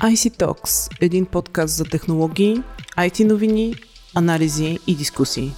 IC Talks – един подкаст за технологии, IT новини, анализи и дискусии.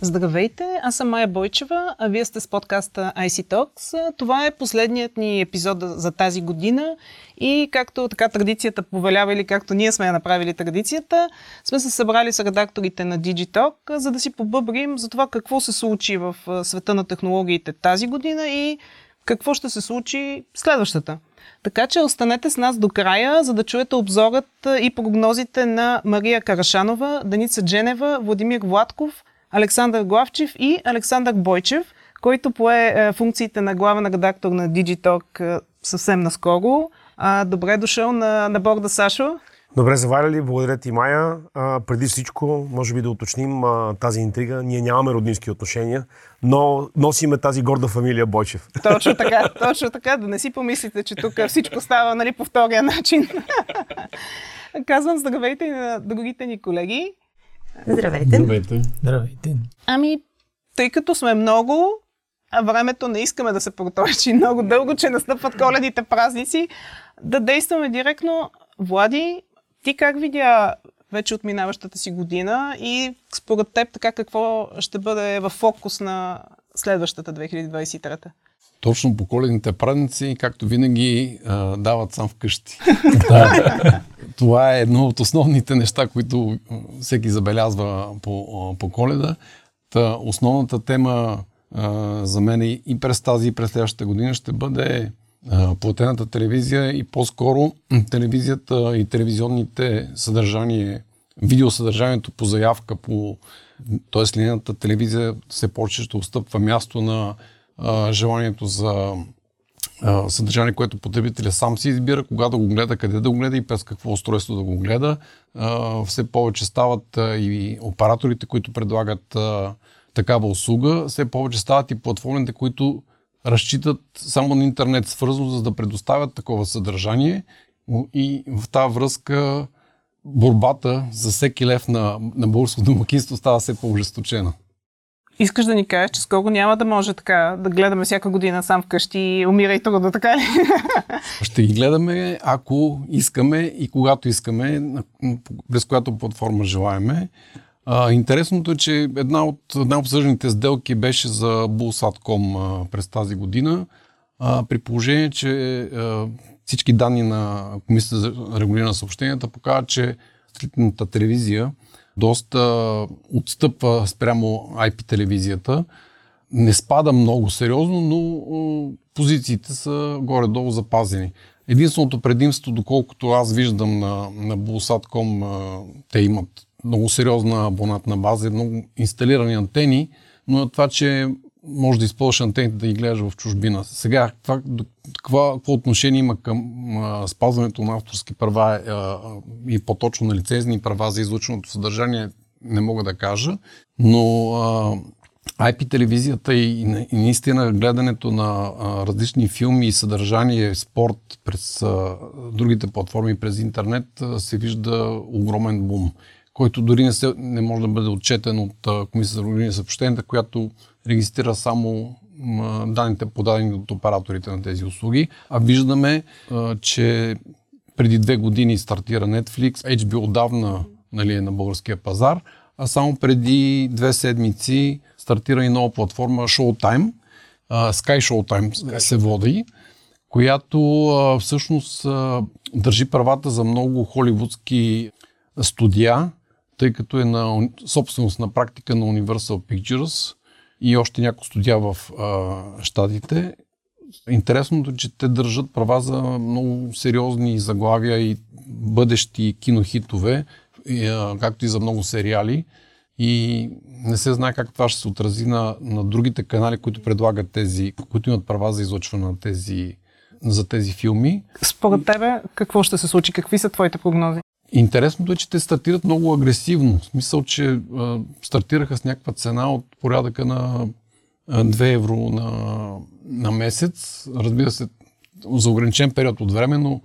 Здравейте, аз съм Майя Бойчева, а вие сте с подкаста IC Talks. Това е последният ни епизод за тази година и както така традицията повелява или както ние сме я направили традицията, сме се събрали с редакторите на Digitalk, за да си побъбрим за това какво се случи в света на технологиите тази година и какво ще се случи следващата. Така че останете с нас до края, за да чуете обзорът и прогнозите на Мария Карашанова, Деница Дженева, Владимир Владков, Александър Главчев и Александър Бойчев, който пое е, функциите на главен редактор на Digitalk съвсем наскоро. добре дошъл на, на борда, Сашо. Добре заваряли, благодаря ти, Майя. А, преди всичко, може би да уточним а, тази интрига. Ние нямаме роднински отношения, но носиме тази горда фамилия Бойчев. Точно така, точно така. Да не си помислите, че тук всичко става нали, по втория начин. Казвам здравейте на другите ни колеги. Здравейте. Здравейте. Здравейте. Ами, тъй като сме много, а времето не искаме да се проточи много дълго, че настъпват коледните празници, да действаме директно. Влади, ти как видя вече от минаващата си година и според теб така какво ще бъде в фокус на следващата 2023? Точно по коледните празници, както винаги, дават сам вкъщи. Това е едно от основните неща, които всеки забелязва по, по коледа. Та, основната тема за мен и през тази и през следващата година ще бъде платената телевизия и по-скоро телевизията и телевизионните съдържания, видеосъдържанието по заявка, по, т.е. линейната телевизия все повече ще отстъпва място на а, желанието за а, съдържание, което потребителя сам си избира, кога да го гледа, къде да го гледа и през какво устройство да го гледа. А, все повече стават а, и операторите, които предлагат а, такава услуга, все повече стават и платформите, които разчитат само на интернет свързано, за да предоставят такова съдържание. И в тази връзка борбата за всеки лев на, на българско домакинство става все по-ожесточена. Искаш да ни кажеш, че скоро няма да може така да гледаме всяка година сам вкъщи и умирай трудно, така ли? Ще ги гледаме, ако искаме и когато искаме, през която платформа желаеме. А, интересното е, че една от най-обсъжданите сделки беше за Bullsat.com а, през тази година, а, при положение, че а, всички данни на Комисията за регулиране на съобщенията показват, че сателитната телевизия доста отстъпва спрямо IP телевизията. Не спада много сериозно, но позициите са горе-долу запазени. Единственото предимство, доколкото аз виждам на, на Bullsat.com, а, те имат много сериозна абонатна база, много инсталирани антени, но е това, че може да използваш антените да ги гледаш в чужбина. Сега, това, какво, какво отношение има към а, спазването на авторски права а, и по-точно на лицензни права за излученото съдържание, не мога да кажа, но а, IP телевизията и, и наистина гледането на а, различни филми и съдържание, спорт през а, другите платформи, през интернет, а, се вижда огромен бум който дори не, се, не може да бъде отчетен от Комисията за регулиране съобщенията, която регистрира само данните подадени от операторите на тези услуги. А виждаме, че преди две години стартира Netflix, HBO отдавна нали, е на българския пазар, а само преди две седмици стартира и нова платформа Showtime, Sky Showtime Sky се води, която всъщност държи правата за много холивудски студия, тъй като е на собственост на практика на Universal Pictures и още някои студия в а, щатите. Интересното е, че те държат права за много сериозни заглавия и бъдещи кинохитове, и, а, както и за много сериали. И не се знае как това ще се отрази на, на другите канали, които предлагат тези, които имат права за излъчване на тези, за тези филми. Според тебе какво ще се случи? Какви са твоите прогнози? Интересното е, че те стартират много агресивно. В смисъл, че а, стартираха с някаква цена от порядъка на а, 2 евро на, на месец. Разбира се, за ограничен период от време, но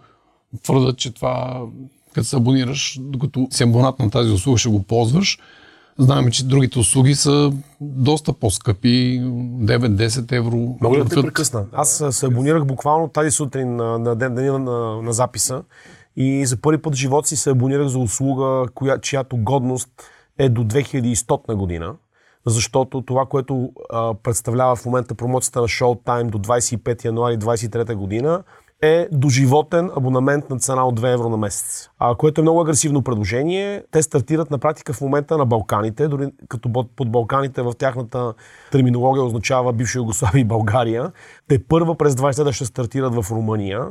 твърдат, че това, като се абонираш, докато си абонат на тази услуга, ще го ползваш. Знаем, че другите услуги са доста по-скъпи, 9-10 евро. Мога да те прекъсна. Аз се абонирах буквално тази сутрин на, на ден, на, на, на записа и за първи път в живота си се абонирах за услуга, коя, чиято годност е до 2100 година, защото това, което а, представлява в момента промоцията на Showtime до 25 януари 2023 година, е доживотен абонамент на цена от 2 евро на месец, а, което е много агресивно предложение. Те стартират на практика в момента на Балканите, дори като под Балканите в тяхната терминология означава бивша Югославия и България. Те първа през 20 да ще стартират в Румъния.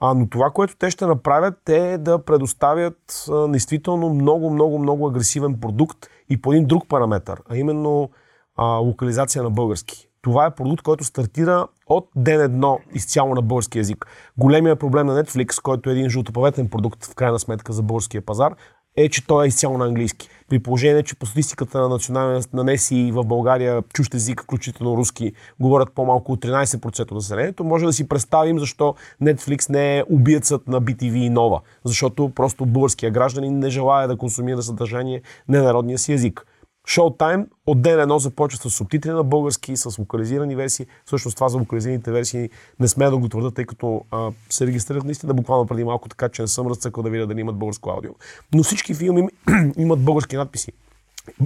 А, но това, което те ще направят е да предоставят а, действително много, много, много агресивен продукт и по един друг параметр, а именно а, локализация на български. Това е продукт, който стартира от ден едно изцяло на български язик. Големия проблем на Netflix, който е един жълтопаветен продукт в крайна сметка за българския пазар, е, че той е изцяло на английски. При положение, че по статистиката на националния на НЕСИ в България чущ език, включително руски, говорят по-малко от 13% от населението, може да си представим защо Netflix не е убиецът на BTV и Нова. Защото просто българския гражданин не желая да консумира съдържание на народния си език. Showtime от ден едно започва с субтитри на български, с локализирани версии. Всъщност това за локализираните версии не сме да го твърда, тъй като а, се регистрират наистина буквално преди малко, така че не съм разцъкал да видя дали имат българско аудио. Но всички филми имат български надписи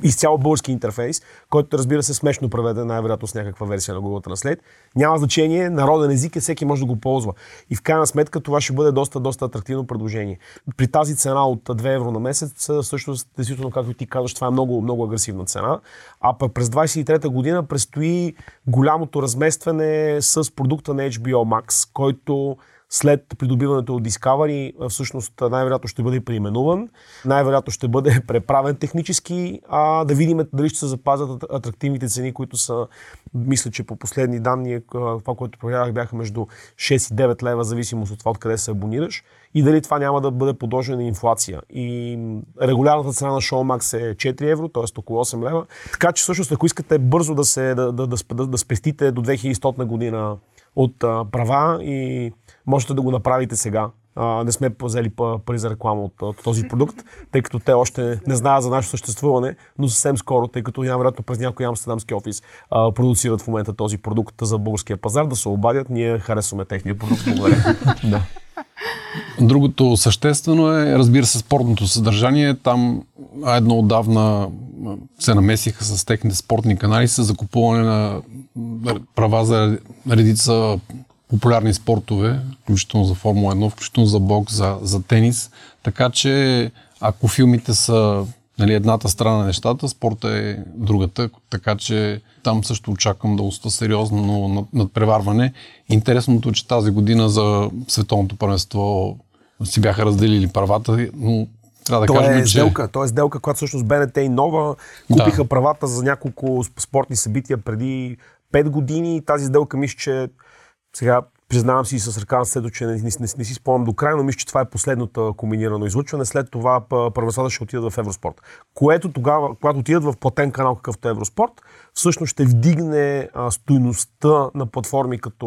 изцяло български интерфейс, който разбира се смешно преведен най-вероятно с някаква версия на Google Translate. Няма значение, народен език е, всеки може да го ползва. И в крайна сметка това ще бъде доста, доста атрактивно предложение. При тази цена от 2 евро на месец, също, действително, както ти казваш, това е много, много агресивна цена. А пък през 23-та година предстои голямото разместване с продукта на HBO Max, който след придобиването от Discovery всъщност най-вероятно ще бъде преименуван, най-вероятно ще бъде преправен технически, а да видим дали ще се запазят атрактивните цени, които са, мисля, че по последни данни, това, което проверявах, бяха между 6 и 9 лева, зависимост от това откъде се абонираш и дали това няма да бъде подложено на инфлация. И регулярната цена на Showmax е 4 евро, т.е. около 8 лева. Така че всъщност, ако искате бързо да, се, да, да, да, да спестите до 2100 година от права и можете да го направите сега. Не сме взели пари за реклама от, този продукт, тъй като те още не знаят за нашето съществуване, но съвсем скоро, тъй като най-вероятно през някой амстердамски офис продуцират в момента този продукт за българския пазар, да се обадят, ние харесваме техния продукт. Благодаря. да. Другото съществено е, разбира се, спортното съдържание. Там едно отдавна се намесиха с техните спортни канали с закупуване на права за редица популярни спортове, включително за Формула 1, включително за бокс, за, за тенис. Така че ако филмите са нали, едната страна на нещата, спорта е другата, така че там също очаквам да уста сериозно надпреварване. Интересното е, че тази година за световното първенство си бяха разделили правата, но трябва да то кажем, е сделка, че... То е сделка, която всъщност БНТ и Нова купиха да. правата за няколко спортни събития преди 5 години. Тази сделка мисля, че сега признавам си с ръка на следо, че не, не, не, не си спомням до край, но мисля, че това е последното комбинирано излучване. След това първенствата ще отидат в Евроспорт. Което тогава, когато отидат в платен канал, какъвто е Евроспорт, всъщност ще вдигне а, стойността на платформи като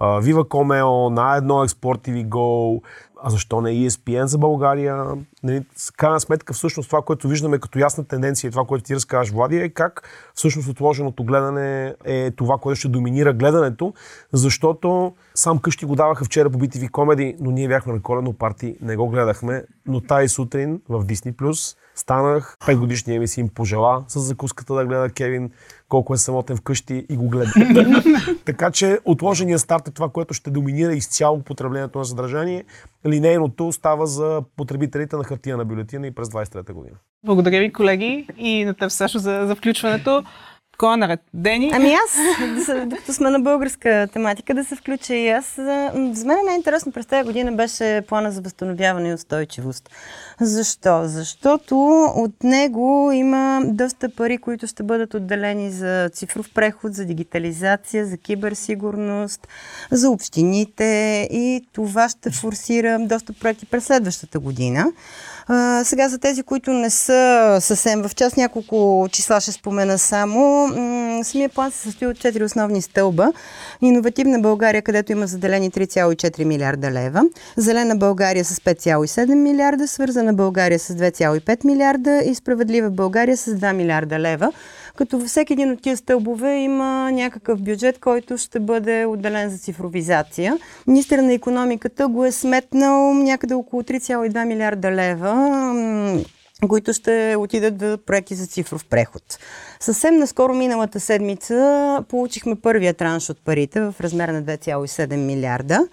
Viva Comeo, на едно Export TV Go, а защо не ESPN за България? Нали, с крайна сметка, всъщност това, което виждаме като ясна тенденция и това, което ти разказваш, Влади, е как всъщност отложеното гледане е това, което ще доминира гледането, защото сам къщи го даваха вчера по BTV Comedy, но ние бяхме на коледно парти, не го гледахме, но тази сутрин в Disney+, станах, 5 годишния ми си им пожела с закуската да гледа Кевин, колко е самотен вкъщи и го гледа. така че отложения старт е това, което ще доминира изцяло потреблението на съдържание. Линейното става за потребителите на хартия на бюлетина и през 23-та година. Благодаря ви, колеги, и на теб, Сашо, за, за включването. Кой е наред? Дени? Ами аз, докато сме на българска тематика, да се включа и аз. За мен най-интересно през тази година беше плана за възстановяване и устойчивост. Защо? Защото от него има доста пари, които ще бъдат отделени за цифров преход, за дигитализация, за киберсигурност, за общините и това ще форсира доста проекти през следващата година. А, сега за тези, които не са съвсем в част, няколко числа ще спомена само. Самия план се състои от четири основни стълба. Иновативна България, където има заделени 3,4 милиарда лева. Зелена България с 5,7 милиарда. Свързана България с 2,5 милиарда. И Справедлива България с 2 милиарда лева като във всеки един от тия стълбове има някакъв бюджет, който ще бъде отделен за цифровизация. Министър на економиката го е сметнал някъде около 3,2 милиарда лева които ще отидат в проекти за цифров преход. Съвсем наскоро миналата седмица получихме първия транш от парите в размер на 2,7 милиарда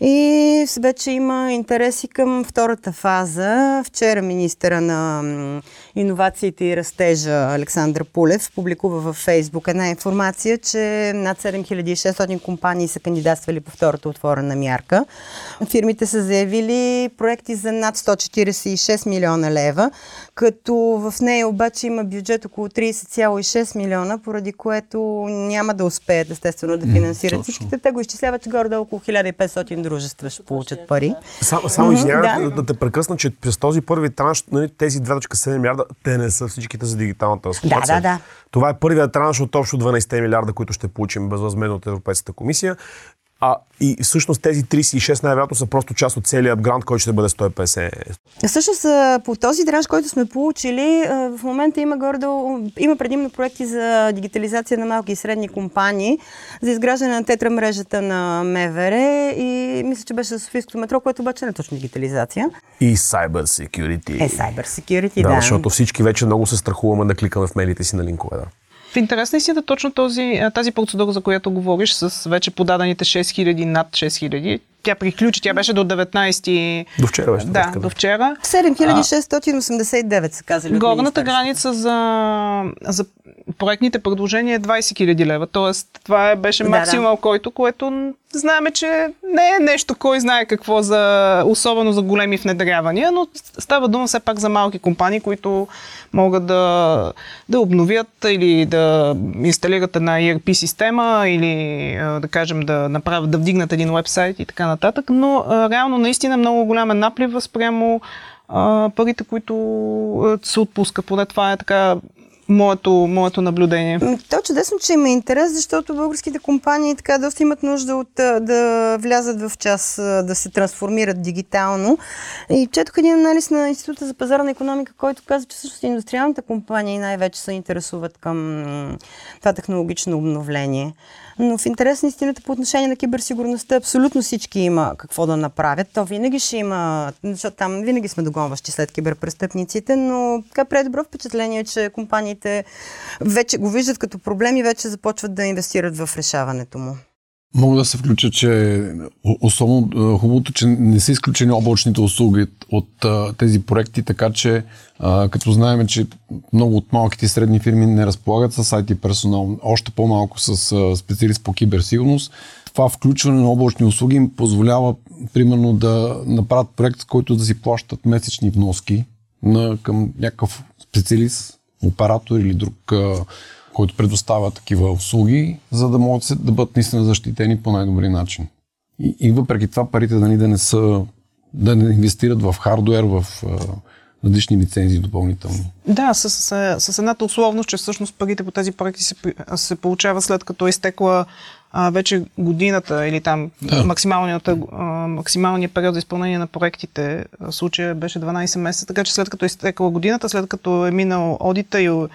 и вече има интереси към втората фаза. Вчера министъра на иновациите и растежа Александър Пулев публикува във Фейсбук една информация, че над 7600 компании са кандидатствали по втората отворена мярка. Фирмите са заявили проекти за над 146 милиона лева, като в нея обаче има бюджет около 30,6 милиона, поради което няма да успеят естествено да финансират всичките. Те го изчисляват, че горе около 1500 дружества ще получат пари. Само, само извинявай да. да те прекъсна, че през този първи транш нали, тези 2,7 милиарда, те не са всичките за дигиталната трансформация. Да, да, да. Това е първият транш от общо 12 милиарда, които ще получим безвъзмезно от Европейската комисия. А, и всъщност тези 36 най-вероятно са просто част от целият грант, който ще бъде 150. Всъщност по този дранж, който сме получили, в момента има гордо, има предимно проекти за дигитализация на малки и средни компании, за изграждане на тетра мрежата на МВР и мисля, че беше Софийското метро, което обаче не е точно дигитализация. И cyber security. Е, cyber security, да. да. Защото всички вече много се страхуваме да кликаме в мейлите си на линкове. Да. В интерес на да точно този, тази процедура, за която говориш, с вече подадените 6000, над 6000, тя приключи, тя беше до 19... До вчера беше. Да, до вчера. 7689 са казали. Горната граница за, за проектните предложения е 20 000 лева. Тоест, това е, беше максимал, да, да. който, което знаеме, че не е нещо, кой знае какво, за, особено за големи внедрявания, но става дума все пак за малки компании, които могат да, да обновят или да инсталират една ERP система или да кажем да направят, да вдигнат един вебсайт и така нататък, но реално наистина много голям е спрямо парите, които се отпуска. Поне това е така моето, моето наблюдение. То чудесно, че има интерес, защото българските компании така доста имат нужда от да влязат в час, да се трансформират дигитално. И четох един анализ на Института за пазарна економика, който каза, че всъщност индустриалните компании най-вече се интересуват към това технологично обновление. Но в интерес на истината по отношение на киберсигурността абсолютно всички има какво да направят. То винаги ще има, защото там винаги сме догонващи след киберпрестъпниците, но така предобро впечатление, че компаниите вече го виждат като проблем и вече започват да инвестират в решаването му. Мога да се включа, че особено хубавото, че не са изключени облачните услуги от а, тези проекти, така че а, като знаем, че много от малките и средни фирми не разполагат с IT персонал, още по-малко с а, специалист по киберсигурност, това включване на облачни услуги им позволява примерно да направят проект, с който да си плащат месечни вноски на, към някакъв специалист, оператор или друг който предоставя такива услуги, за да могат да бъдат наистина защитени по най-добри начин. И, и въпреки това парите да ни да не са, да не инвестират в хардуер, в различни лицензии допълнителни. Да, с, с, с едната условност, че всъщност парите по тези проекти се, се получава след като е изтекла а, вече годината или там да. а, максималният период за изпълнение на проектите в случая беше 12 месеца, така че след като е изтекла годината, след като е минал одита и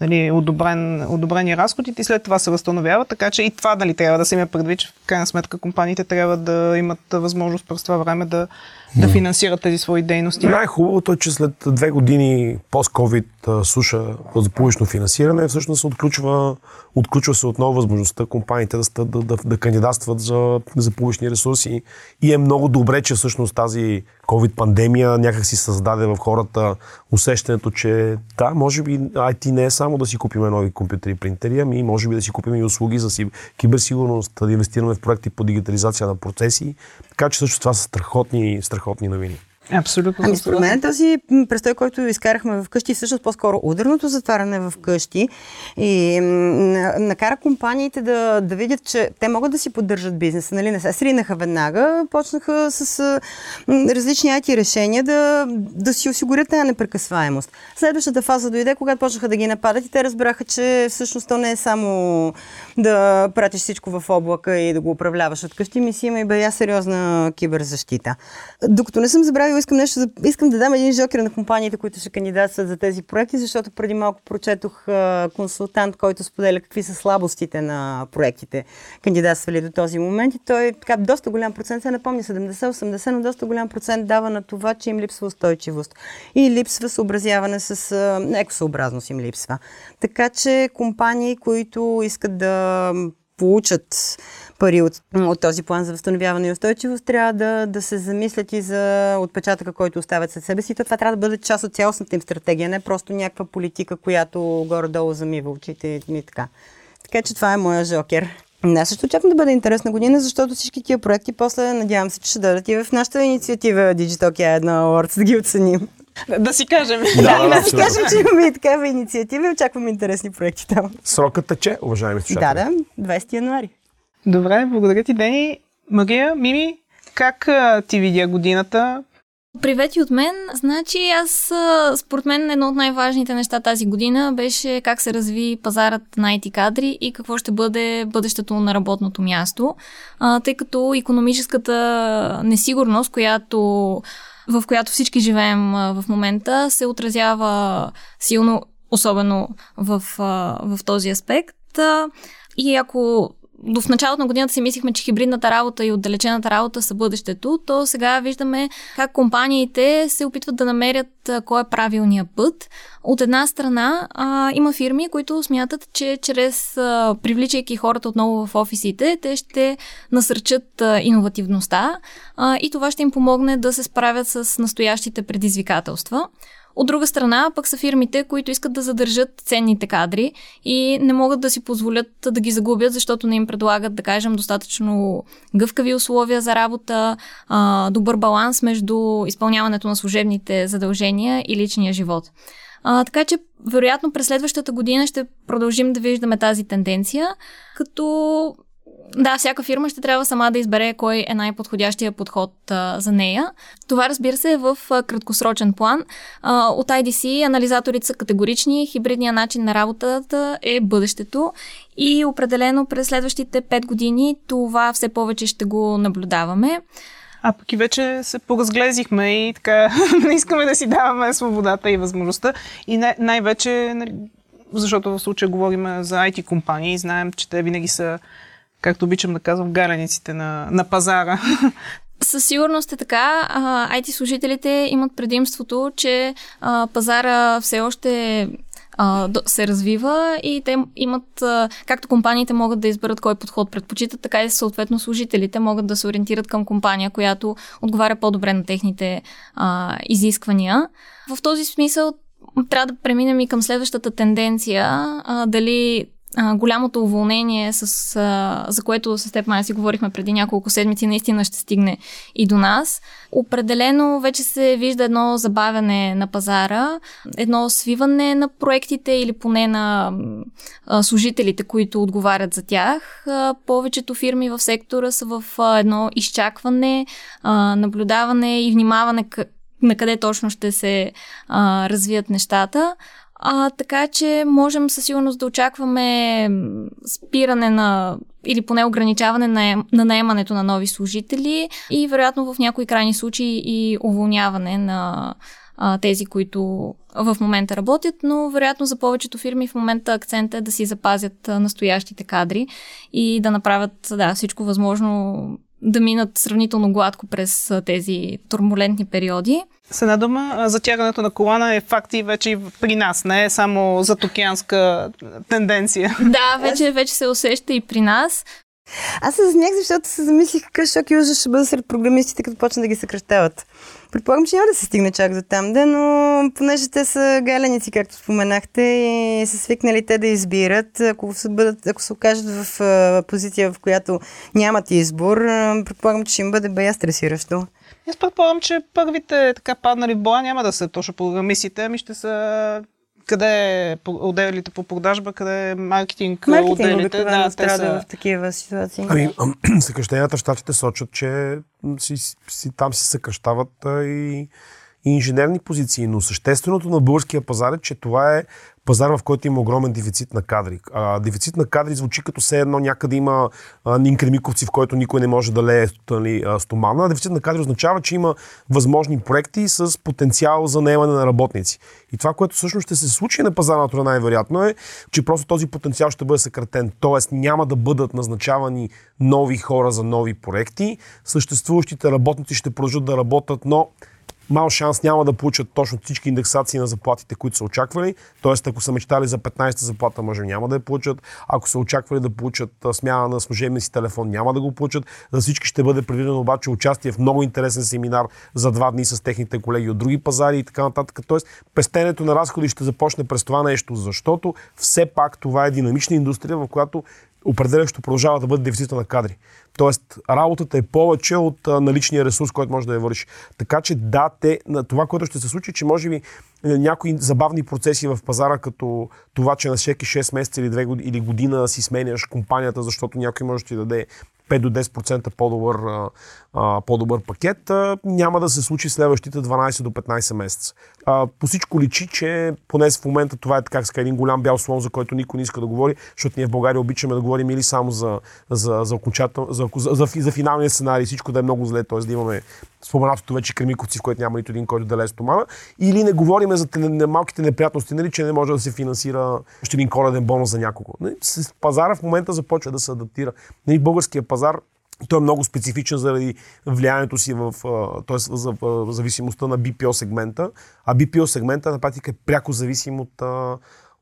нали, одобрен, одобрени разходите и след това се възстановява, така че и това нали, трябва да се има предвид, че в крайна сметка компаниите трябва да имат възможност през това време да да финансират тези свои дейности. Най-хубавото е, че след две години пост-ковид суша за публично финансиране, всъщност отключва, отключва се отново възможността компаниите да, да, да, да кандидатстват за, за публични ресурси. И е много добре, че всъщност тази COVID-пандемия някак си създаде в хората усещането, че да, може би IT не е само да си купим нови компютри и принтери, ами може би да си купим и услуги за си, киберсигурност, да инвестираме в проекти по дигитализация на процеси. Така че също това са страхотни, страхотни новини. Абсолютно. Ами, според мен този престой, който изкарахме в къщи, всъщност по-скоро ударното затваряне в къщи и накара компаниите да, да видят, че те могат да си поддържат бизнеса, нали? не се сринаха веднага, почнаха с различни IT решения да, да си осигурят тази непрекъсваемост. Следващата фаза дойде, когато почнаха да ги нападат и те разбраха, че всъщност то не е само да пратиш всичко в облака и да го управляваш от къщи, ми си има и бая сериозна киберзащита. Докато не съм забравила направила, искам нещо, за... искам да дам един жокер на компаниите, които ще кандидатстват за тези проекти, защото преди малко прочетох а, консултант, който споделя какви са слабостите на проектите, кандидатствали до този момент и той така доста голям процент, се напомня 70-80, но доста голям процент дава на това, че им липсва устойчивост и липсва съобразяване с а, екосъобразност им липсва. Така че компании, които искат да получат пари от, от този план за възстановяване и устойчивост, трябва да, да се замислят и за отпечатъка, който оставят след себе си. Това трябва да бъде част от цялостната им стратегия, не просто някаква политика, която горе-долу замива очите и така. Така че това е моя жокер. Не, също очаквам да бъде интересна година, защото всички тия проекти после надявам се, че ще дадат и в нашата инициатива Digital Care една Awards да ги оценим. Да си кажем. Да, да, да, да си кажем, че имаме и такава инициатива и очакваме интересни проекти там. Срокът тече, уважаеми слушатели. Да, да, 20 януари. Добре, благодаря ти, Дени. Мария, Мими, как ти видя годината? Привет и от мен. Значи аз, според мен, едно от най-важните неща тази година беше как се разви пазарът на IT кадри и какво ще бъде бъдещето на работното място, а, тъй като економическата несигурност, която в която всички живеем в момента, се отразява силно, особено в, в този аспект. И ако до в началото на годината си мислихме, че хибридната работа и отдалечената работа са бъдещето, то сега виждаме как компаниите се опитват да намерят кой е правилният път. От една страна а, има фирми, които смятат, че чрез а, привличайки хората отново в офисите, те ще насърчат а, иновативността а, и това ще им помогне да се справят с настоящите предизвикателства. От друга страна, пък са фирмите, които искат да задържат ценните кадри и не могат да си позволят да ги загубят, защото не им предлагат, да кажем, достатъчно гъвкави условия за работа, добър баланс между изпълняването на служебните задължения и личния живот. А, така че, вероятно, през следващата година ще продължим да виждаме тази тенденция, като да, всяка фирма ще трябва сама да избере кой е най-подходящия подход а, за нея. Това, разбира се, е в а, краткосрочен план. А, от IDC анализаторите са категорични. Хибридният начин на работата е бъдещето и определено през следващите 5 години това все повече ще го наблюдаваме. А пък и вече се поразглезихме и така не искаме да си даваме свободата и възможността. И най- най-вече, нали, защото в случая говорим за IT компании, знаем, че те винаги са както обичам да казвам, галениците на, на пазара. Със сигурност е така. IT служителите имат предимството, че пазара все още се развива и те имат, както компаниите могат да изберат кой подход предпочитат, така и съответно служителите могат да се ориентират към компания, която отговаря по-добре на техните а, изисквания. В този смисъл трябва да преминем и към следващата тенденция, а, дали а, голямото уволнение, с, а, за което с теб май си говорихме преди няколко седмици, наистина ще стигне и до нас. Определено вече се вижда едно забавяне на пазара, едно свиване на проектите или поне на а, служителите, които отговарят за тях. А, повечето фирми в сектора са в а, едно изчакване, а, наблюдаване и внимаване на къде точно ще се а, развият нещата. А, така че можем със сигурност да очакваме спиране на или поне ограничаване на, на наемането на нови служители и вероятно в някои крайни случаи и уволняване на а, тези, които в момента работят, но вероятно за повечето фирми в момента акцент е да си запазят настоящите кадри и да направят да, всичко възможно да минат сравнително гладко през тези турбулентни периоди. С една дума, затягането на колана е факт и вече и при нас, не е само за токианска тенденция. Да, вече, вече се усеща и при нас. Аз се засмях, защото се замислих какъв шок и ужас ще бъде сред програмистите, като почнат да ги съкръщават. Предполагам, че няма да се стигне чак до там, да, но понеже те са галеници, както споменахте, и са свикнали те да избират, ако се, бъдат, ако се окажат в позиция, в която нямат избор, предполагам, че ще им бъде бая стресиращо. Аз предполагам, че първите така паднали в боя няма да са точно програмистите, ами ще са къде е отделите по продажба, къде е маркетинг, маркетинг отделите. Да, страда са... в такива ситуации. Ами, съкръщенията в щатите сочат, че си, си, там си съкръщават и, и инженерни позиции, но същественото на българския пазар е, че това е пазар, в който има огромен дефицит на кадри. А, дефицит на кадри звучи като все едно някъде има Нинкремиковци, в който никой не може да лее нали, стомана. Дефицит на кадри означава, че има възможни проекти с потенциал за наемане на работници. И това, което всъщност ще се случи на пазара на труда най-вероятно е, че просто този потенциал ще бъде съкратен. Тоест няма да бъдат назначавани нови хора за нови проекти. Съществуващите работници ще продължат да работят, но мал шанс няма да получат точно всички индексации на заплатите, които са очаквали. Тоест, ако са мечтали за 15-та заплата, може няма да я получат. Ако са очаквали да получат смяна на служебния си телефон, няма да го получат. За всички ще бъде предвидено обаче участие в много интересен семинар за два дни с техните колеги от други пазари и така нататък. Тоест, пестенето на разходи ще започне през това нещо, защото все пак това е динамична индустрия, в която определящо продължава да бъде дефицита на кадри. Тоест, работата е повече от наличния ресурс, който може да я върши. Така че да, те, на това, което ще се случи, че може би е, някои забавни процеси в пазара, като това, че на всеки 6 месеца или 2 години, или година си сменяш компанията, защото някой може да ти даде 5 до 10% по-добър, а, по-добър пакет, а, няма да се случи следващите 12 до 15 месеца. А, по всичко личи, че поне в момента това е така, един голям бял слон, за който никой не иска да говори, защото ние в България обичаме да говорим или само за, за, за, окончател, за, за, за, за финалния сценарий, всичко да е много зле, т.е. да имаме споменатото вече кремиковци, в което няма нито един, който да лее стомана, или не говорим за малките неприятности, нали, че не може да се финансира още един коледен бонус за някого. Нали, пазара в момента започва да се адаптира. Нали, българския пазар той е много специфичен заради влиянието си в, т.е. за зависимостта на BPO сегмента, а BPO сегмента на практика е пряко зависим от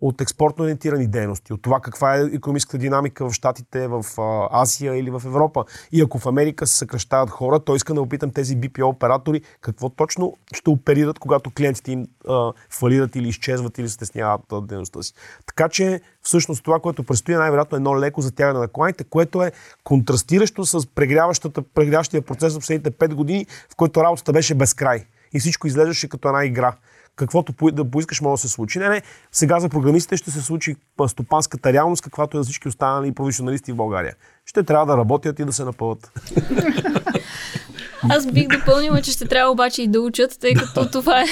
от експортно ориентирани дейности, от това каква е економическата динамика в Штатите, в Азия или в Европа. И ако в Америка се съкръщават хора, то иска да опитам тези BPO оператори какво точно ще оперират, когато клиентите им а, фалират или изчезват или стесняват дейността си. Така че всъщност това, което предстои най-вероятно е едно леко затягане на кланите, което е контрастиращо с прегряващия процес в последните 5 години, в който работата беше безкрай. И всичко изглеждаше като една игра каквото да поискаш може да се случи. Не, не, сега за програмистите ще се случи стопанската реалност, каквато е за всички останали професионалисти в България. Ще трябва да работят и да се напълват. Аз бих допълнила, че ще трябва обаче и да учат, тъй като това е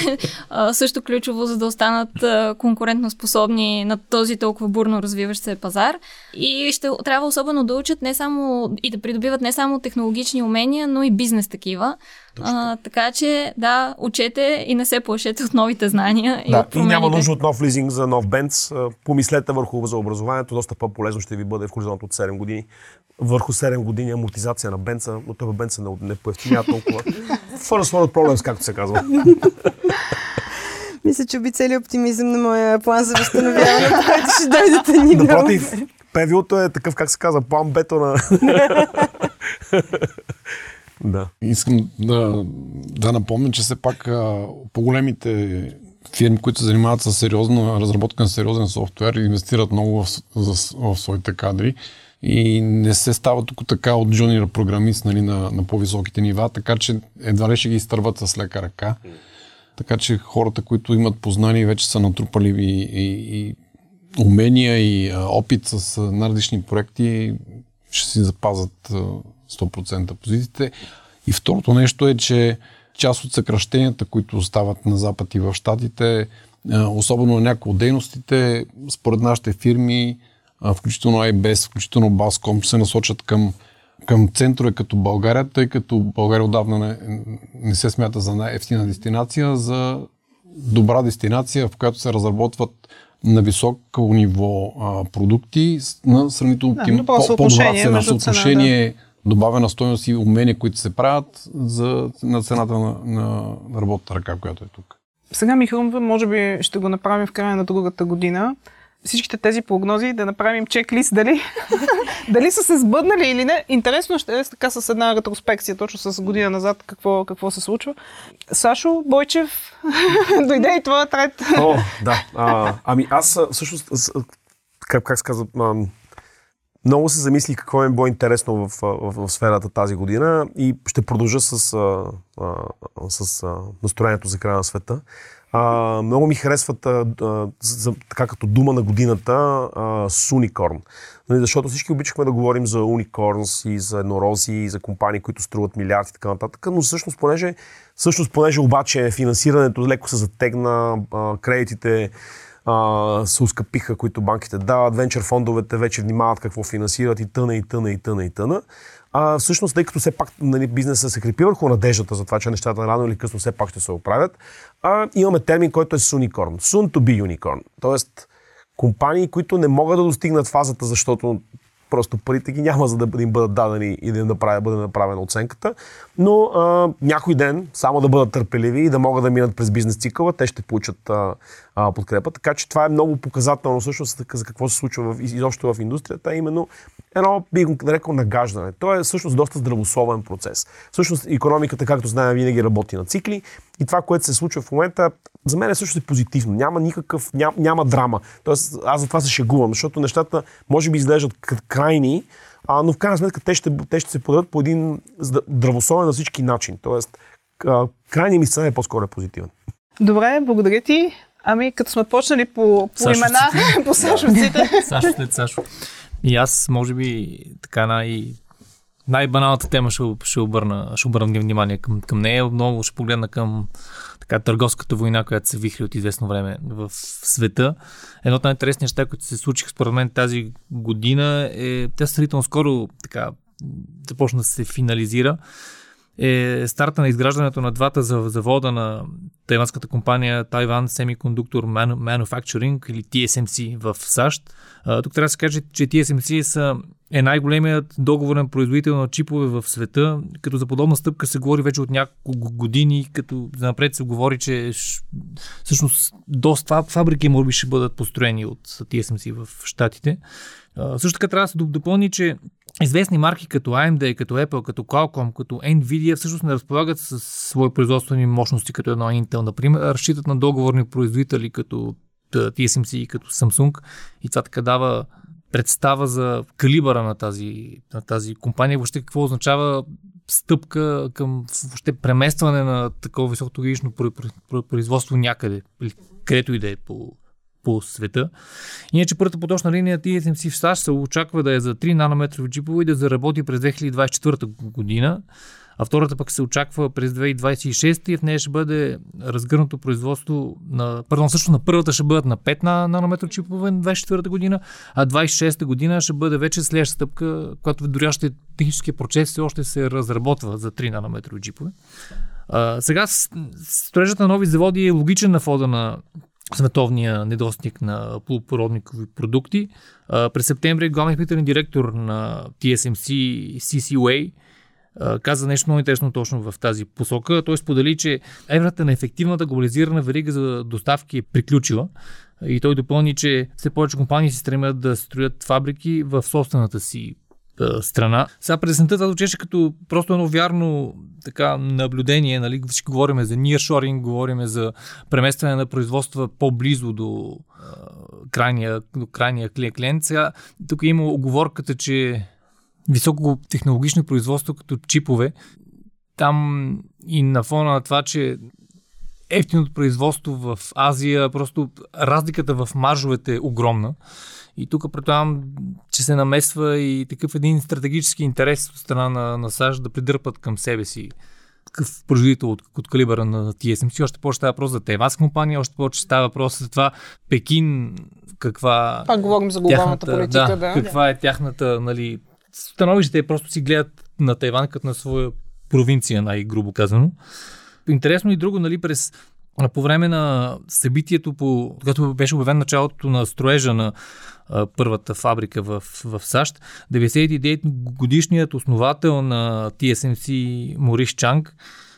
а, също ключово, за да останат а, конкурентно способни на този толкова бурно развиващ се пазар. И ще трябва особено да учат не само и да придобиват не само технологични умения, но и бизнес такива. А, така че, да, учете и не се плашете от новите знания. Да, и, и няма нужда от нов лизинг за нов бенц. Помислете върху за образованието. Доста по-полезно ще ви бъде в хоризонт от 7 години. Върху 7 години амортизация на бенца, но това бенца не, не поевтиня толкова. First world problems, както се казва. Мисля, че оби целият оптимизъм на моя план за възстановяване, който ще дойдете ни Напротив, певилото е такъв, как се казва, план бето на... Да. Искам да, да напомня, че все пак по-големите фирми, които се занимават с сериозна разработка на сериозен софтуер, инвестират много в, в, в своите кадри и не се става тук така от джуниор програмист нали, на, на по-високите нива, така че едва ли ще ги изтърват с лека ръка. Така че хората, които имат познание, вече са натрупали и, и, и умения и а, опит с най-различни проекти, ще си запазят 100% позициите. И второто нещо е, че част от съкръщенията, които остават на Запад и в Штатите, особено на някои от дейностите, според нашите фирми, включително IBS, включително Bascom, се насочат към, към центрове като България, тъй като България отдавна не, не се смята за най-ефтина дестинация, за добра дестинация, в която се разработват на високо ниво а, продукти на сравнително да, по-добра цена, съотношение добавена стоеност и умения, които се правят за, на цената на, на, на работата ръка, която е тук. Сега ми хрумва, може би ще го направим в края на другата година. Всичките тези прогнози да направим чек-лист дали, дали са се сбъднали или не. Интересно ще е така с една ретроспекция, точно с година назад, какво, какво се случва. Сашо Бойчев, дойде и твоя трет. О, да. А, ами аз всъщност, как, как се казва, много се замисли какво е било интересно в, в, в сферата тази година и ще продължа с, а, а, с а, настроението за края на света. А, много ми харесват а, за, така като дума на годината а, с уникорн. Нали, защото всички обичахме да говорим за уникорнс и за еднорози и за компании, които струват милиарди и така нататък, но всъщност понеже, всъщност понеже обаче финансирането леко се затегна, а, кредитите а, се ускъпиха, които банките дават, венчър фондовете вече внимават какво финансират и тъна, и тъна, и тъна, и тъна. А, всъщност, тъй като все пак нали, бизнеса се крепи върху надеждата за това, че нещата рано или късно все пак ще се оправят, а, имаме термин, който е Sunicorn. Soon to be unicorn. Тоест, компании, които не могат да достигнат фазата, защото просто парите ги няма, за да им бъдат дадени и да им направя, бъде направена оценката. Но а, някой ден, само да бъдат търпеливи и да могат да минат през бизнес цикъла, те ще получат а, а, подкрепа. Така че това е много показателно всъщност за какво се случва в, изобщо в индустрията, именно едно, би го нарекал, нагаждане. То е всъщност доста здравословен процес. Всъщност економиката, както знаем, винаги работи на цикли и това, което се случва в момента, за мен е също е позитивно. Няма никакъв, ням, няма драма. Тоест, аз за това се шегувам, защото нещата може би изглеждат крайни, а, но в крайна сметка те ще, те ще се подадат по един здравословен на всички начин. Тоест, крайният ми сценарий е по-скоро е позитивен. Добре, благодаря ти. Ами, като сме почнали по, по имена, по Сашовците. Сашо след Сашо. И аз, може би, така най- най-баналната тема ще, ще, обърна, ще обърна внимание към, към нея. Много ще погледна към така, търговската война, която се вихри от известно време в света. Едно от най-интересните неща, които се случиха според мен тази година е, тя сравнително скоро така, започна да се финализира е старта на изграждането на двата завода на тайванската компания Taiwan Semiconductor Manufacturing или TSMC в САЩ. Тук трябва да се каже, че TSMC са, е най-големият договорен производител на чипове в света, като за подобна стъпка се говори вече от няколко години, като напред се говори, че всъщност доста фабрики може би ще бъдат построени от TSMC в Штатите. Също така трябва да се допълни, че известни марки като AMD, като Apple, като Qualcomm, като Nvidia всъщност не разполагат с свои производствени мощности, като едно Intel, например, разчитат на договорни производители като TSMC и като Samsung. И това така дава представа за калибъра на тази, на тази компания, въобще какво означава стъпка към въобще преместване на такова високотехнологично производство някъде, където и да е по, по света. Иначе първата поточна линия TSMC в САЩ се очаква да е за 3 нанометрови чипове и да заработи през 2024 година, а втората пък се очаква през 2026 и в нея ще бъде разгърнато производство на... Пардон, също на първата ще бъдат на 5 на нанометрови чипове на 2024 година, а 2026 година ще бъде вече следваща стъпка, която дори още техническия процес все още се разработва за 3 нанометрови чипове. А, сега строежът на нови заводи е логичен на фода на световния недостиг на полупородникови продукти. През септември главният изпълнителен директор на TSMC CC Way каза нещо много интересно точно в тази посока. Той сподели, че еврата на ефективната глобализирана верига за доставки е приключила. И той допълни, че все повече компании се стремят да строят фабрики в собствената си страна. Сега през това звучеше като просто едно вярно така, наблюдение. Нали? Всички говорим за nearshoring, говорим за преместване на производства по-близо до, крайния, до крайния клиент. Сега тук има оговорката, че високо технологично производство като чипове, там и на фона на това, че ефтиното производство в Азия, просто разликата в маржовете е огромна. И тук предполагам, че се намесва и такъв един стратегически интерес от страна на, на САЩ да придърпат към себе си такъв производител от, от калибъра на TSMC. Още повече става въпрос за тайванска компания, още повече става въпрос за това Пекин, каква... Пак говорим за глобалната тяхната, политика, да. да. Каква е тяхната, нали... Становищите просто си гледат на Тайван като на своя провинция, най-грубо казано. Интересно и друго, нали, през по време на събитието, по, когато беше обявен началото на строежа на а, първата фабрика в, в САЩ, 99 годишният основател на TSMC Морис Чанг,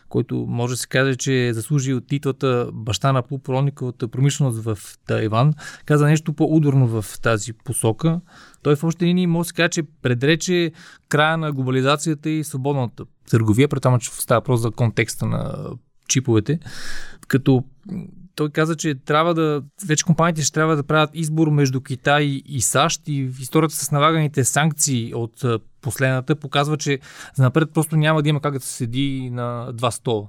който може да се каже, че е заслужил титлата баща на полупроводниковата промишленост в Тайван, каза нещо по-удорно в тази посока. Той в още линии може да се каже, че предрече края на глобализацията и свободната търговия, това, че става въпрос за контекста на чиповете, като той каза, че трябва да, вече компаниите ще трябва да правят избор между Китай и САЩ и историята с налаганите санкции от последната показва, че за напред просто няма да има как да се седи на два стола.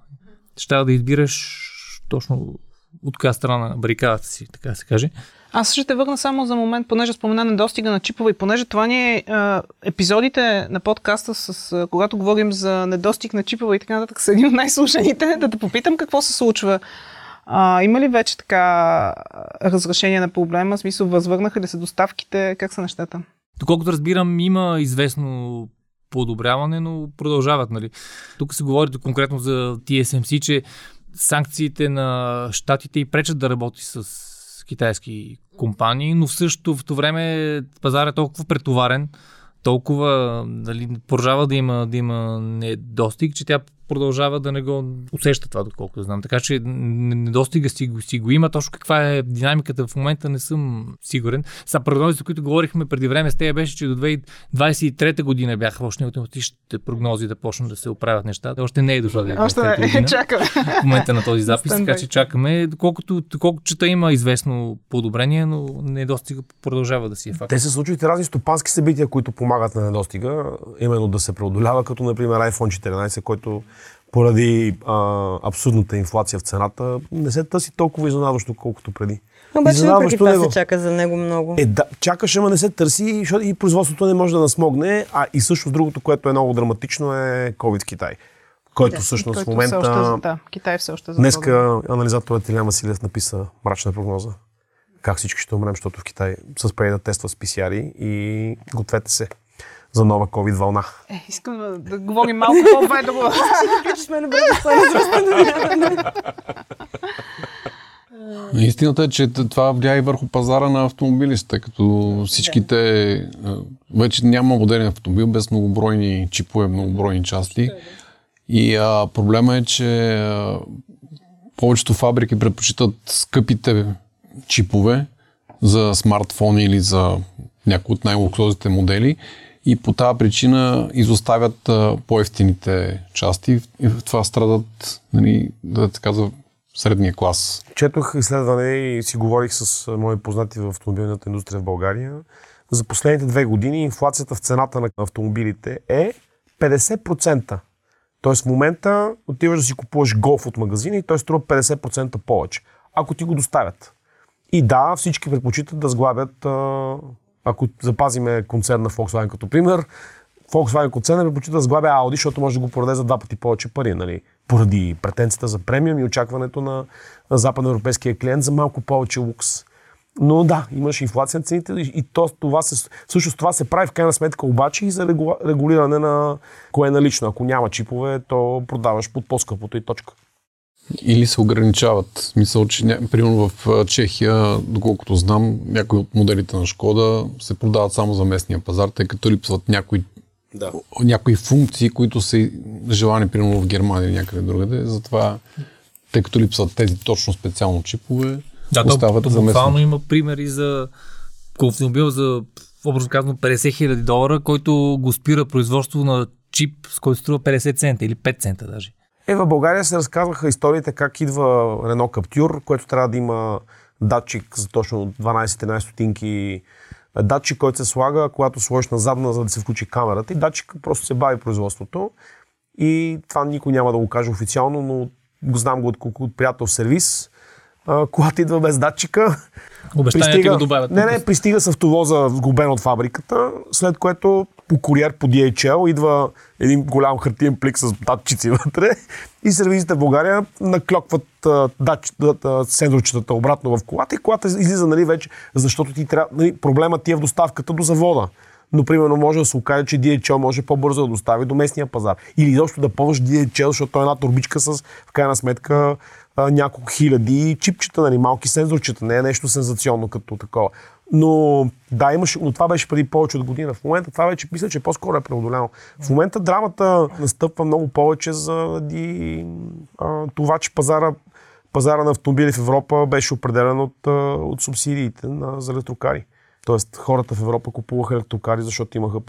Ще трябва да избираш точно от коя страна на барикадата си, така да се каже. Аз ще те върна само за момент, понеже спомена на достига на чипове и понеже това ни е епизодите на подкаста, с, когато говорим за недостиг на чипове и така нататък, са един от най-слушаните, да те попитам какво се случва. А, има ли вече така разрешение на проблема? В смисъл, възвърнаха ли се доставките? Как са нещата? Доколкото разбирам, има известно подобряване, но продължават. Нали? Тук се говори конкретно за TSMC, че санкциите на щатите и пречат да работи с китайски компании, но в същото време пазар е толкова претоварен, толкова нали, продължава да има, да има недостиг, че тя продължава да не го усеща това, доколкото знам. Така че недостига си, го, си го има. Точно каква е динамиката в момента не съм сигурен. Са прогнози, за които говорихме преди време с тея беше, че до 2023 година бяха още неотимистичните прогнози да почнат да се оправят нещата. Още не е дошла да Още не, чакаме. В момента на този запис, така че чакаме. Доколкото, доколкото чета има известно подобрение, но недостига продължава да си е факт. Те се случват и разни стопански събития, които помагат на недостига, именно да се преодолява, като например iPhone 14, който поради а, абсурдната инфлация в цената, не се търси толкова изненадващо, колкото преди. Обаче въпреки това него... се чака за него много. Е, да, чакаш, ама не се търси, защото и производството не може да насмогне, а и също другото, което е много драматично е COVID Китай. Който да, всъщност който в момента... Още, да, Китай все още Днеска анализаторът Илян Василев написа мрачна прогноза. Как всички ще умрем, защото в Китай са спрели да тестват с PCR и гответе се за нова COVID вълна. Е, искам да, да говорим малко по-ведро. Приключихме на Истината е, че това влияе и върху пазара на автомобилистите, като всичките... Вече няма модерен автомобил без многобройни чипове, многобройни части. И а, проблема е, че а, повечето фабрики предпочитат скъпите чипове за смартфони или за някои от най-луксозните модели и по тази причина изоставят по-ефтините части и в това страдат, нали, да така за средния клас. Четох изследване и си говорих с мои познати в автомобилната индустрия в България. За последните две години инфлацията в цената на автомобилите е 50%. Тоест в момента отиваш да си купуваш голф от магазина и той струва 50% повече, ако ти го доставят. И да, всички предпочитат да сглабят ако запазиме концерн на Volkswagen като пример, Volkswagen концерна предпочита да сглабя Audi, защото може да го продаде за два пъти повече пари, нали? поради претенцията за премиум и очакването на, на западноевропейския клиент за малко повече лукс. Но да, имаш инфлация на цените и то, това се, всъщност това се прави в крайна сметка обаче и за регулиране на кое е налично. Ако няма чипове, то продаваш под по-скъпото и точка. Или се ограничават. Мисъл, че ня... примерно в Чехия, доколкото знам, някои от моделите на Шкода се продават само за местния пазар, тъй като липсват някои, да. някои функции, които са желани примерно в Германия или някъде другаде. Затова, тъй като липсват тези точно специално чипове, да, остават то, то, за буквално има примери за автомобил за образно казано 50 хиляди долара, който го спира производство на чип, с който струва 50 цента или 5 цента даже. Е, в България се разказваха историите как идва Рено Каптюр, което трябва да има датчик за точно 12-13 стотинки датчик, който се слага, когато сложиш на задна, за да се включи камерата и датчик просто се бави производството. И това никой няма да го каже официално, но го знам го от, от приятел сервис. А, колата идва без датчика. Обещанията го добавят. Не, не, пристига с автовоза сгубен от фабриката, след което по куриер по DHL идва един голям хартиен плик с датчици вътре и сервизите в България наклокват дач, сензорчетата обратно в колата и колата излиза нали, вече, защото ти трябва, нали, проблемът ти е в доставката до завода. Но, примерно, може да се окаже, че DHL може по-бързо да достави до местния пазар. Или изобщо да ползваш DHL, защото е една турбичка с, в крайна сметка, няколко хиляди чипчета, нали, малки сензорчета. Не е нещо сензационно като такова. Но да, имаше, но това беше преди повече от година. В момента това вече мисля, че по-скоро е преодоляно. В момента драмата настъпва много повече заради а, това, че пазара, пазара на автомобили в Европа беше определен от, от субсидиите на, за електрокари. Тоест хората в Европа купуваха електрокари, защото имаха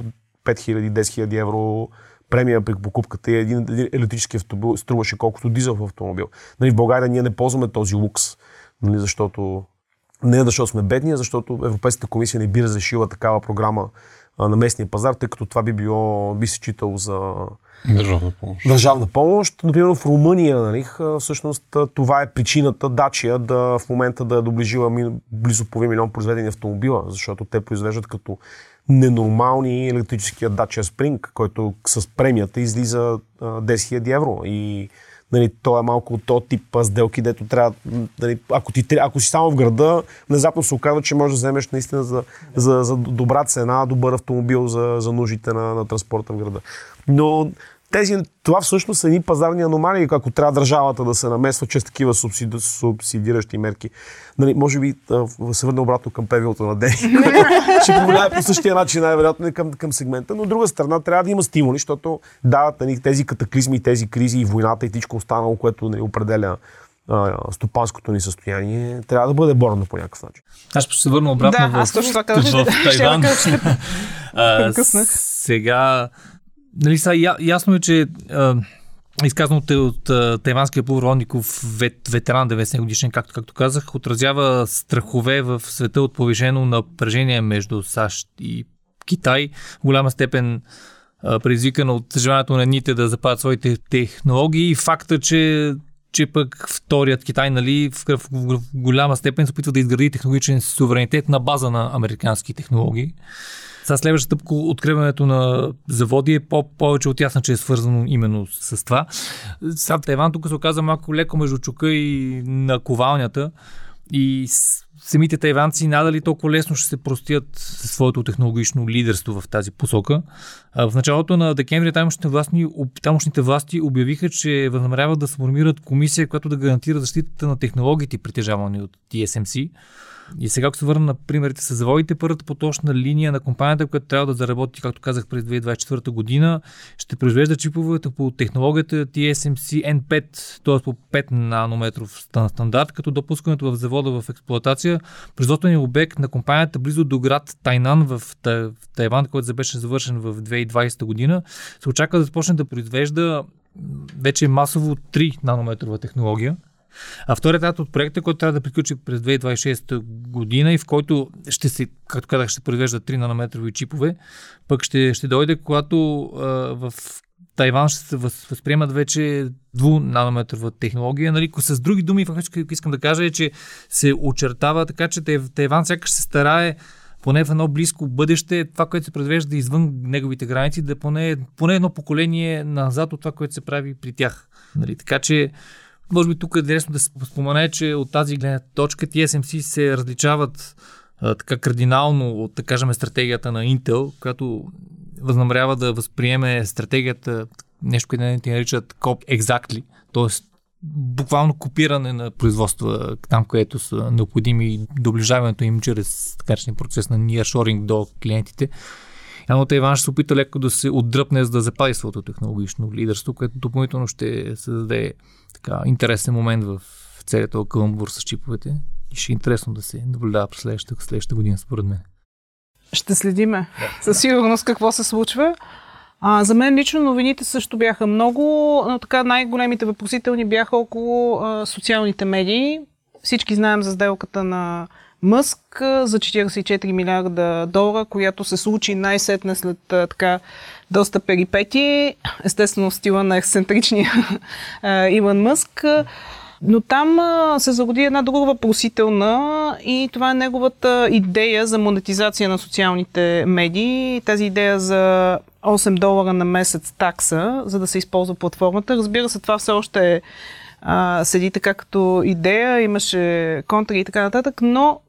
5000-10 евро премия при покупката и един, един електрически автомобил струваше колкото дизел в автомобил. Нали, в България ние не ползваме този лукс, нали, защото не защото сме бедни, а защото Европейската комисия не би разрешила такава програма на местния пазар, тъй като това би било, би се читало за държавна помощ. Държавна помощ. Например, в Румъния, нали, всъщност това е причината Дачия да в момента да е доближила близо половин милион произведени автомобила, защото те произвеждат като ненормални електрическия Dacia Spring, който с премията излиза 10 000 евро. И Нали, то е малко от този тип сделки, дето трябва, нали, ако, ти, ако си само в града, внезапно се оказва, че можеш да вземеш наистина за, за, за добра цена, добър автомобил за, за нуждите на, на транспорта в града. Но тези, това всъщност са едни пазарни аномалии, ако трябва държавата да се намесва чрез такива субсиди, субсидиращи мерки. Нали, може би да се върне обратно към певилото на Дени. Ще повлияе по същия начин най-вероятно към, към сегмента. Но от друга страна трябва да има стимули, защото дават нали, тези катаклизми, тези кризи и войната и всичко останало, което нали, определя стопанското ни състояние, трябва да бъде борно по някакъв начин. Аз ще се върна обратно да, в, в, в, в Тайван. сега нали, са, ясно е, че а, изказаното от, от тайванския полуводников вет, ветеран 90 годишен, както, както казах, отразява страхове в света от повишено напрежение между САЩ и Китай. В голяма степен предизвикано от желанието на едните да запазят своите технологии и факта, че че пък вторият Китай, нали, в, в, в голяма степен се опитва да изгради технологичен суверенитет на база на американски технологии. Сега следващата стъпка, откриването на заводи е по- повече от ясна, че е свързано именно с това. Сега Тайван тук се оказа малко леко между чука и наковалнята и самите тайванци надали толкова лесно ще се простят със своето технологично лидерство в тази посока. В началото на декември тамошните власти, тамошните власти обявиха, че възнамеряват да сформират комисия, която да гарантира защитата на технологиите, притежавани от TSMC. И сега, ако се върна на примерите с заводите, първата поточна линия на компанията, която трябва да заработи, както казах, през 2024 година, ще произвежда чиповете по технологията TSMC N5, т.е. по 5 нанометров стандарт, като допускането в завода в експлуатация, производственият обект на компанията близо до град Тайнан в Тайван, който беше завършен в 2020 година, се очаква да започне да произвежда вече масово 3 нанометрова технология. А вторият етап от проекта, който трябва да приключи през 2026 година и в който ще се, както казах, ще произвежда 3 нанометрови чипове, пък ще, ще дойде, когато а, в Тайван ще се възприемат вече 2 нанометрова технология. Нали, с други думи, фактически искам да кажа е, че се очертава така, че Тайван сякаш се старае поне в едно близко бъдеще, това, което се произвежда извън неговите граници, да поне, поне едно поколение назад от това, което се прави при тях. Нали, така че може би тук е интересно да се спомене, че от тази гледна точка TSMC се различават а, така кардинално от, да кажем, стратегията на Intel, която възнамерява да възприеме стратегията, нещо, което те наричат COP Exactly, т.е. буквално копиране на производства там, където са необходими доближаването им чрез така процес на nearshoring до клиентите. Явно Тайван ще се опита леко да се отдръпне, за да запази своето технологично лидерство, което допълнително ще създаде така, интересен момент в целият този каламбур с чиповете и ще е интересно да се наблюдава през следващата, следващата година, според мен. Ще следиме да. със сигурност какво се случва. А, за мен лично новините също бяха много, но така най-големите въпросителни бяха около а, социалните медии. Всички знаем за сделката на Мъск за 44 милиарда долара, която се случи най-сетне след така доста перипети, естествено в стила на ексцентричния Илон Мъск. Но там се зароди една друга въпросителна и това е неговата идея за монетизация на социалните медии. Тази идея за 8 долара на месец такса, за да се използва платформата. Разбира се, това все още е, а, седи така като идея, имаше контри и така нататък, но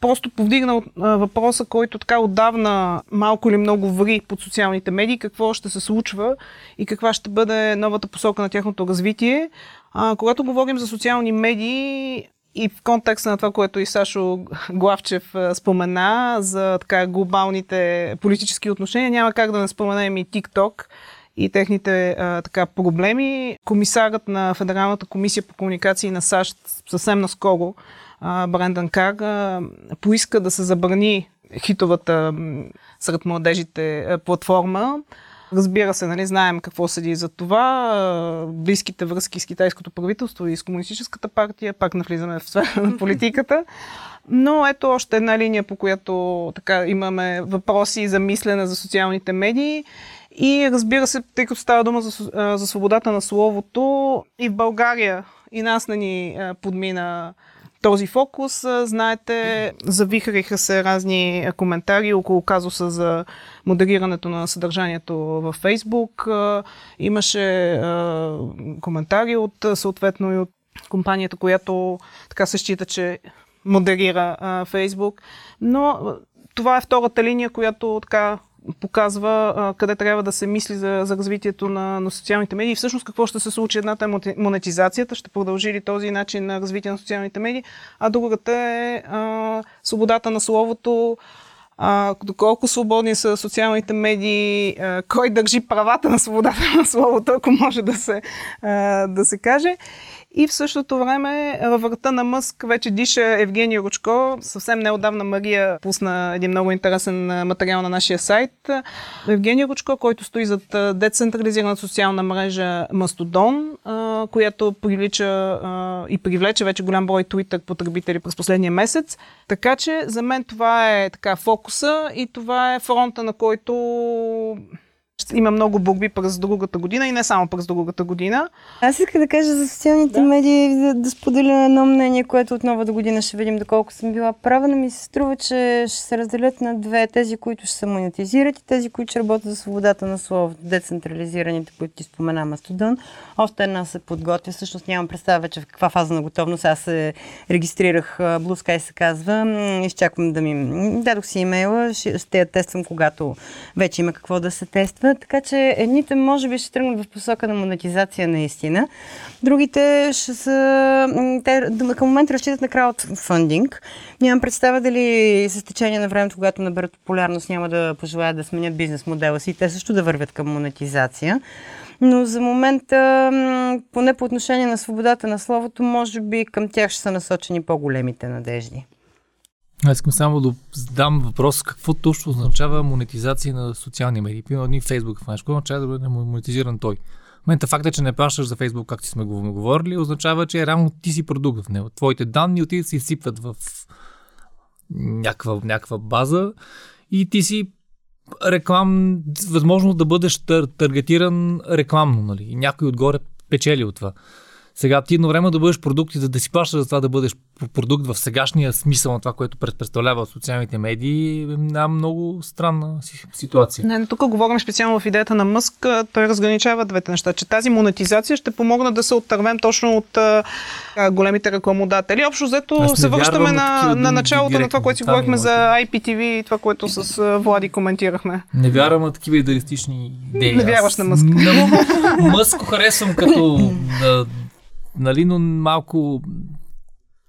просто повдигна въпроса, който така отдавна малко или много ври под социалните медии, какво ще се случва и каква ще бъде новата посока на тяхното развитие. А, когато говорим за социални медии, и в контекста на това, което и Сашо Главчев спомена за така глобалните политически отношения, няма как да не споменем и TikTok и техните а, така проблеми. Комисарът на Федералната комисия по комуникации на САЩ съвсем наскоро Брендан Кар поиска да се забрани хитовата сред младежите платформа. Разбира се, нали, знаем какво седи за това. Близките връзки с китайското правителство и с комунистическата партия. Пак навлизаме в сфера на политиката. Но ето още една линия, по която така, имаме въпроси за мислене за социалните медии. И разбира се, тъй като става дума за, за свободата на словото, и в България и нас не ни подмина този фокус. Знаете, завихриха се разни коментари около казуса за модерирането на съдържанието във Фейсбук. Имаше коментари от съответно и от компанията, която така се счита, че модерира Фейсбук. Но това е втората линия, която така показва къде трябва да се мисли за, за развитието на, на социалните медии и всъщност какво ще се случи. Едната е монетизацията, ще продължи ли този начин на развитие на социалните медии, а другата е а, свободата на словото, а, доколко свободни са социалните медии, а, кой държи правата на свободата на словото, ако може да се, а, да се каже. И в същото време във врата на Мъск вече диша Евгения Ручко. Съвсем неодавна Мария пусна един много интересен материал на нашия сайт. Евгения Ручко, който стои зад децентрализирана социална мрежа Мастодон, която привлича и привлече вече голям брой Twitter потребители през последния месец. Така че за мен това е така фокуса и това е фронта, на който има много борби през другата година и не само през другата година. Аз исках да кажа за социалните да. медии, да, да споделя едно мнение, което от новата година ще видим доколко съм била права, но ми се струва, че ще се разделят на две. Тези, които ще се монетизират и тези, които ще работят за свободата на слово, децентрализираните, които ти спомена Мастодон. Още една се подготвя, всъщност нямам представа вече в каква фаза на готовност. Аз се регистрирах, Blue Sky се казва, изчаквам да ми... Дадох си имейла, ще, ще я тествам, когато вече има какво да се тества така че едните може би ще тръгнат в посока на монетизация наистина, другите ще са... Те към момента разчитат на краудфандинг. Нямам представа дали с течение на времето, когато наберат популярност, няма да пожелаят да сменят бизнес модела си и те също да вървят към монетизация. Но за момента, поне по отношение на свободата на словото, може би към тях ще са насочени по-големите надежди. Аз искам само да задам въпрос какво точно означава монетизация на социални медии. Примерно един Фейсбук в нещо, означава да бъде монетизиран той. В момента факта, че не плащаш за Фейсбук, както сме го говорили, означава, че реално ти си продукт в него. Твоите данни отиват се изсипват в някаква база и ти си реклам, възможно да бъдеш тър, таргетиран рекламно, нали? И някой отгоре печели от това. Сега ти едно време да бъдеш продукт и да, да си плащаш за това да бъдеш продукт в сегашния смисъл на това, което представлява социалните медии, е една много странна ситуация. Не, тук говорим специално в идеята на Мъск. Той разграничава двете неща, че тази монетизация ще помогне да се оттървем точно от а, големите рекламодатели. Общо взето се връщаме на, на началото на това, което си говорихме за IPTV и това, което с а, Влади коментирахме. Не вярвам на такива идеалистични идеи. Не вярваш на Мъск. Мъско харесвам като да, нали, но малко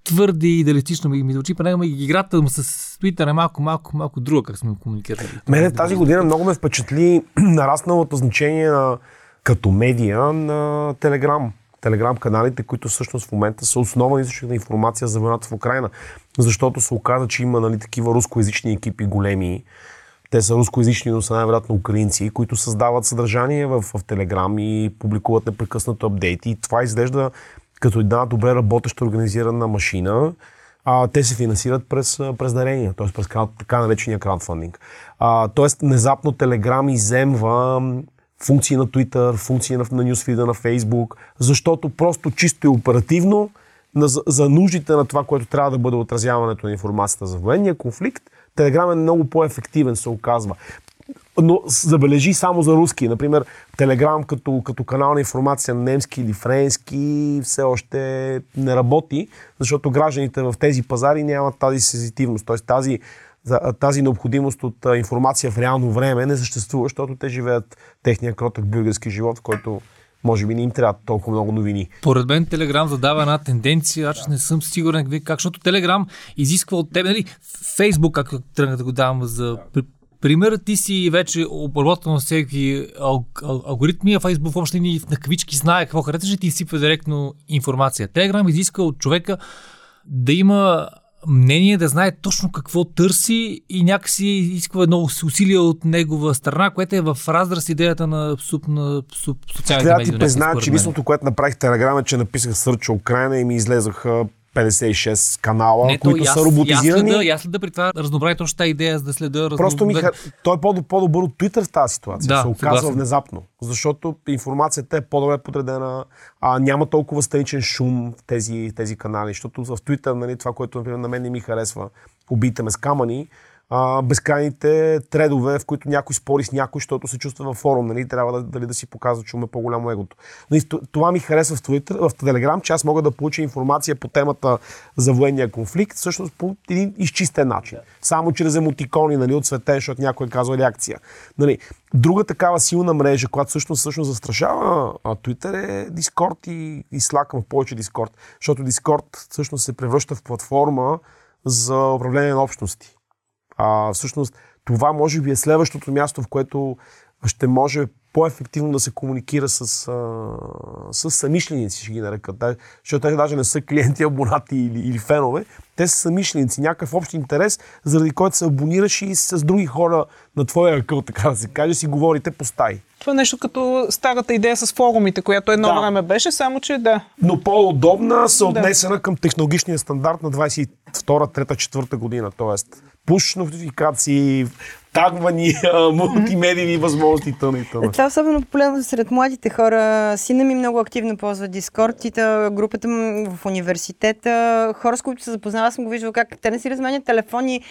твърде идеалистично ми, ми звучи, поне играта му с Twitter е малко, малко, малко друга, как сме комуникирали. Мене тази година много ме впечатли нарасналото значение на, като медия на Телеграм. Телеграм каналите, които всъщност в момента са основен източник на информация за войната в Украина. Защото се оказа, че има нали, такива рускоязични екипи големи, те са рускоязични, но са най-вероятно украинци, които създават съдържание в, в Телеграм и публикуват непрекъснато апдейти. И това изглежда като една добре работеща организирана машина. А, те се финансират през, през дарения, т.е. през така наречения краудфандинг. А, тоест, внезапно Телеграм иземва функции на Twitter, функции на, на нюсфида на Facebook, защото просто чисто и оперативно на, за нуждите на това, което трябва да бъде отразяването на информацията за военния конфликт, Телеграм е много по-ефективен, се оказва. Но забележи само за руски. Например, Телеграм като, като канал на информация на немски или френски все още не работи, защото гражданите в тези пазари нямат тази сензитивност. Т.е. тази, тази необходимост от информация в реално време не съществува, защото те живеят техния кротък бюргерски живот, в който може би не им трябва толкова много новини. Поред мен Телеграм задава една тенденция, аз не съм сигурен как, защото Телеграм изисква от теб, нали, Фейсбук, как тръгна да го давам за пример, ти си вече обработвал на всеки ал- ал- алгоритми, а Фейсбук въобще ни на кавички знае какво харесваш и ти изсипва директно информация. Телеграм изисква от човека да има мнение, да знае точно какво търси и някакси изисква едно усилие от негова страна, което е в разраз идеята на, суп, на суп, социалните медии. Трябва да ти призная, че единственото, което направих Телеграм е, че написах сърча Украина и ми излезаха 56 канала, Не, които то, са роботизирани. Аз следа, аз следа при това разбрах точно тази идея, за да следа. Просто ми, да... хар... той е по- по-добър от Twitter в тази ситуация. Да, се оказва съгласен. внезапно. Защото информацията е по-добре подредена, а няма толкова страничен шум в тези, тези канали. Защото в Twitter, нали, това, което например, на мен не ми харесва, убийте ме с камъни, а, безкрайните тредове, в които някой спори с някой, защото се чувства във форум, нали, трябва да, дали да си показва, че му е по-голямо егото. Нали, т- това ми харесва в Twitter, в Telegram, че аз мога да получа информация по темата за военния конфликт, всъщност по един изчистен начин. Само чрез емотикони, нали, от свете, защото някой е казал реакция. Нали, друга такава силна мрежа, която всъщност, всъщност застрашава а, Twitter е Discord и, и Slack, в повече Discord. Защото Discord всъщност се превръща в платформа за управление на общности. А, всъщност, това може би е следващото място, в което ще може по-ефективно да се комуникира с, а, с самишленици, ще ги нарекат. Да, защото те даже не са клиенти, абонати или, или фенове. Те са самишленици, някакъв общ интерес, заради който се абонираш и с други хора на твоя акъл, така да се каже, си говорите по стаи. Това е нещо като старата идея с форумите, която едно Да. време беше, само че да. но по-удобна, съотнесена към технологичния стандарт на 22, 3, 4 година. Тоест, пуш нотификации, тагвания, мултимедийни възможности и т.н. и т.н. Това е особено популярно сред младите хора. Сина ми много активно ползва Дискорд групата му в университета. Хора, с които се запознава, съм го виждала как те не си разменят телефони,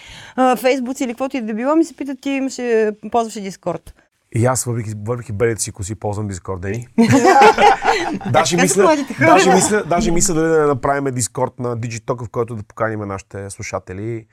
фейсбуци или каквото и да било, ми се питат, ти имаше, ползваше Дискорд. И аз, въпреки, въпреки белите си коси, ползвам Discord, Дени. даже, мисля, даже, мисля, даже мисля дали да направим Discord на Digitalk, в който да поканим нашите слушатели,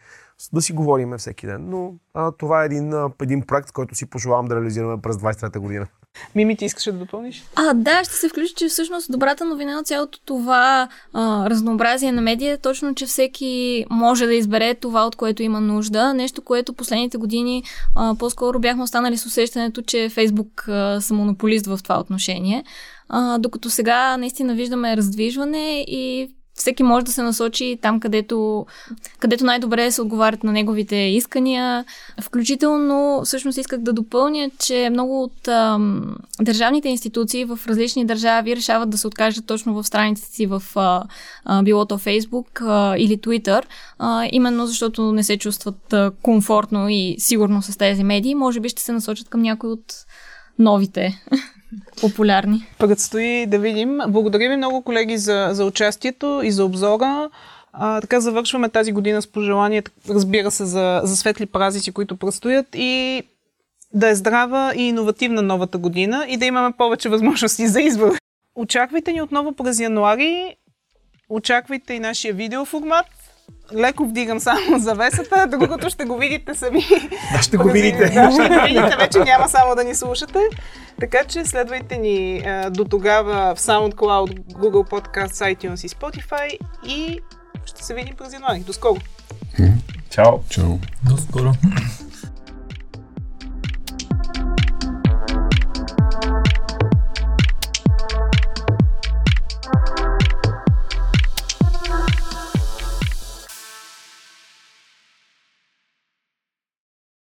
да си говорим всеки ден. Но а, това е един, а, един проект, който си пожелавам да реализираме през 23-та година. Мими, ти искаш да допълниш? А, да, ще се включи, че всъщност добрата новина от цялото това а, разнообразие на медия е точно, че всеки може да избере това, от което има нужда. Нещо, което последните години а, по-скоро бяхме останали с усещането, че Фейсбук а, са монополист в това отношение. А, докато сега наистина виждаме раздвижване и всеки може да се насочи там, където, където най-добре се отговарят на неговите искания. Включително, всъщност исках да допълня, че много от ам, държавните институции в различни държави решават да се откажат точно в страниците си в а, а, било то Facebook а, или Twitter, а, именно защото не се чувстват а, комфортно и сигурно с тези медии. Може би ще се насочат към някои от новите популярни. Предстои да видим. Благодаря ви много, колеги, за, за участието и за обзора. А, така завършваме тази година с пожелание, разбира се, за, за светли празници, които предстоят и да е здрава и иновативна новата година и да имаме повече възможности за избор. Очаквайте ни отново през януари. Очаквайте и нашия видеоформат. Леко вдигам само завесата, другото ще го видите сами. Да, ще го видите. Да, ще го видите, вече няма само да ни слушате. Така че следвайте ни а, до тогава в SoundCloud, Google Podcasts, iTunes и Spotify и ще се видим през януари. До скоро! Чао! Чао. До скоро.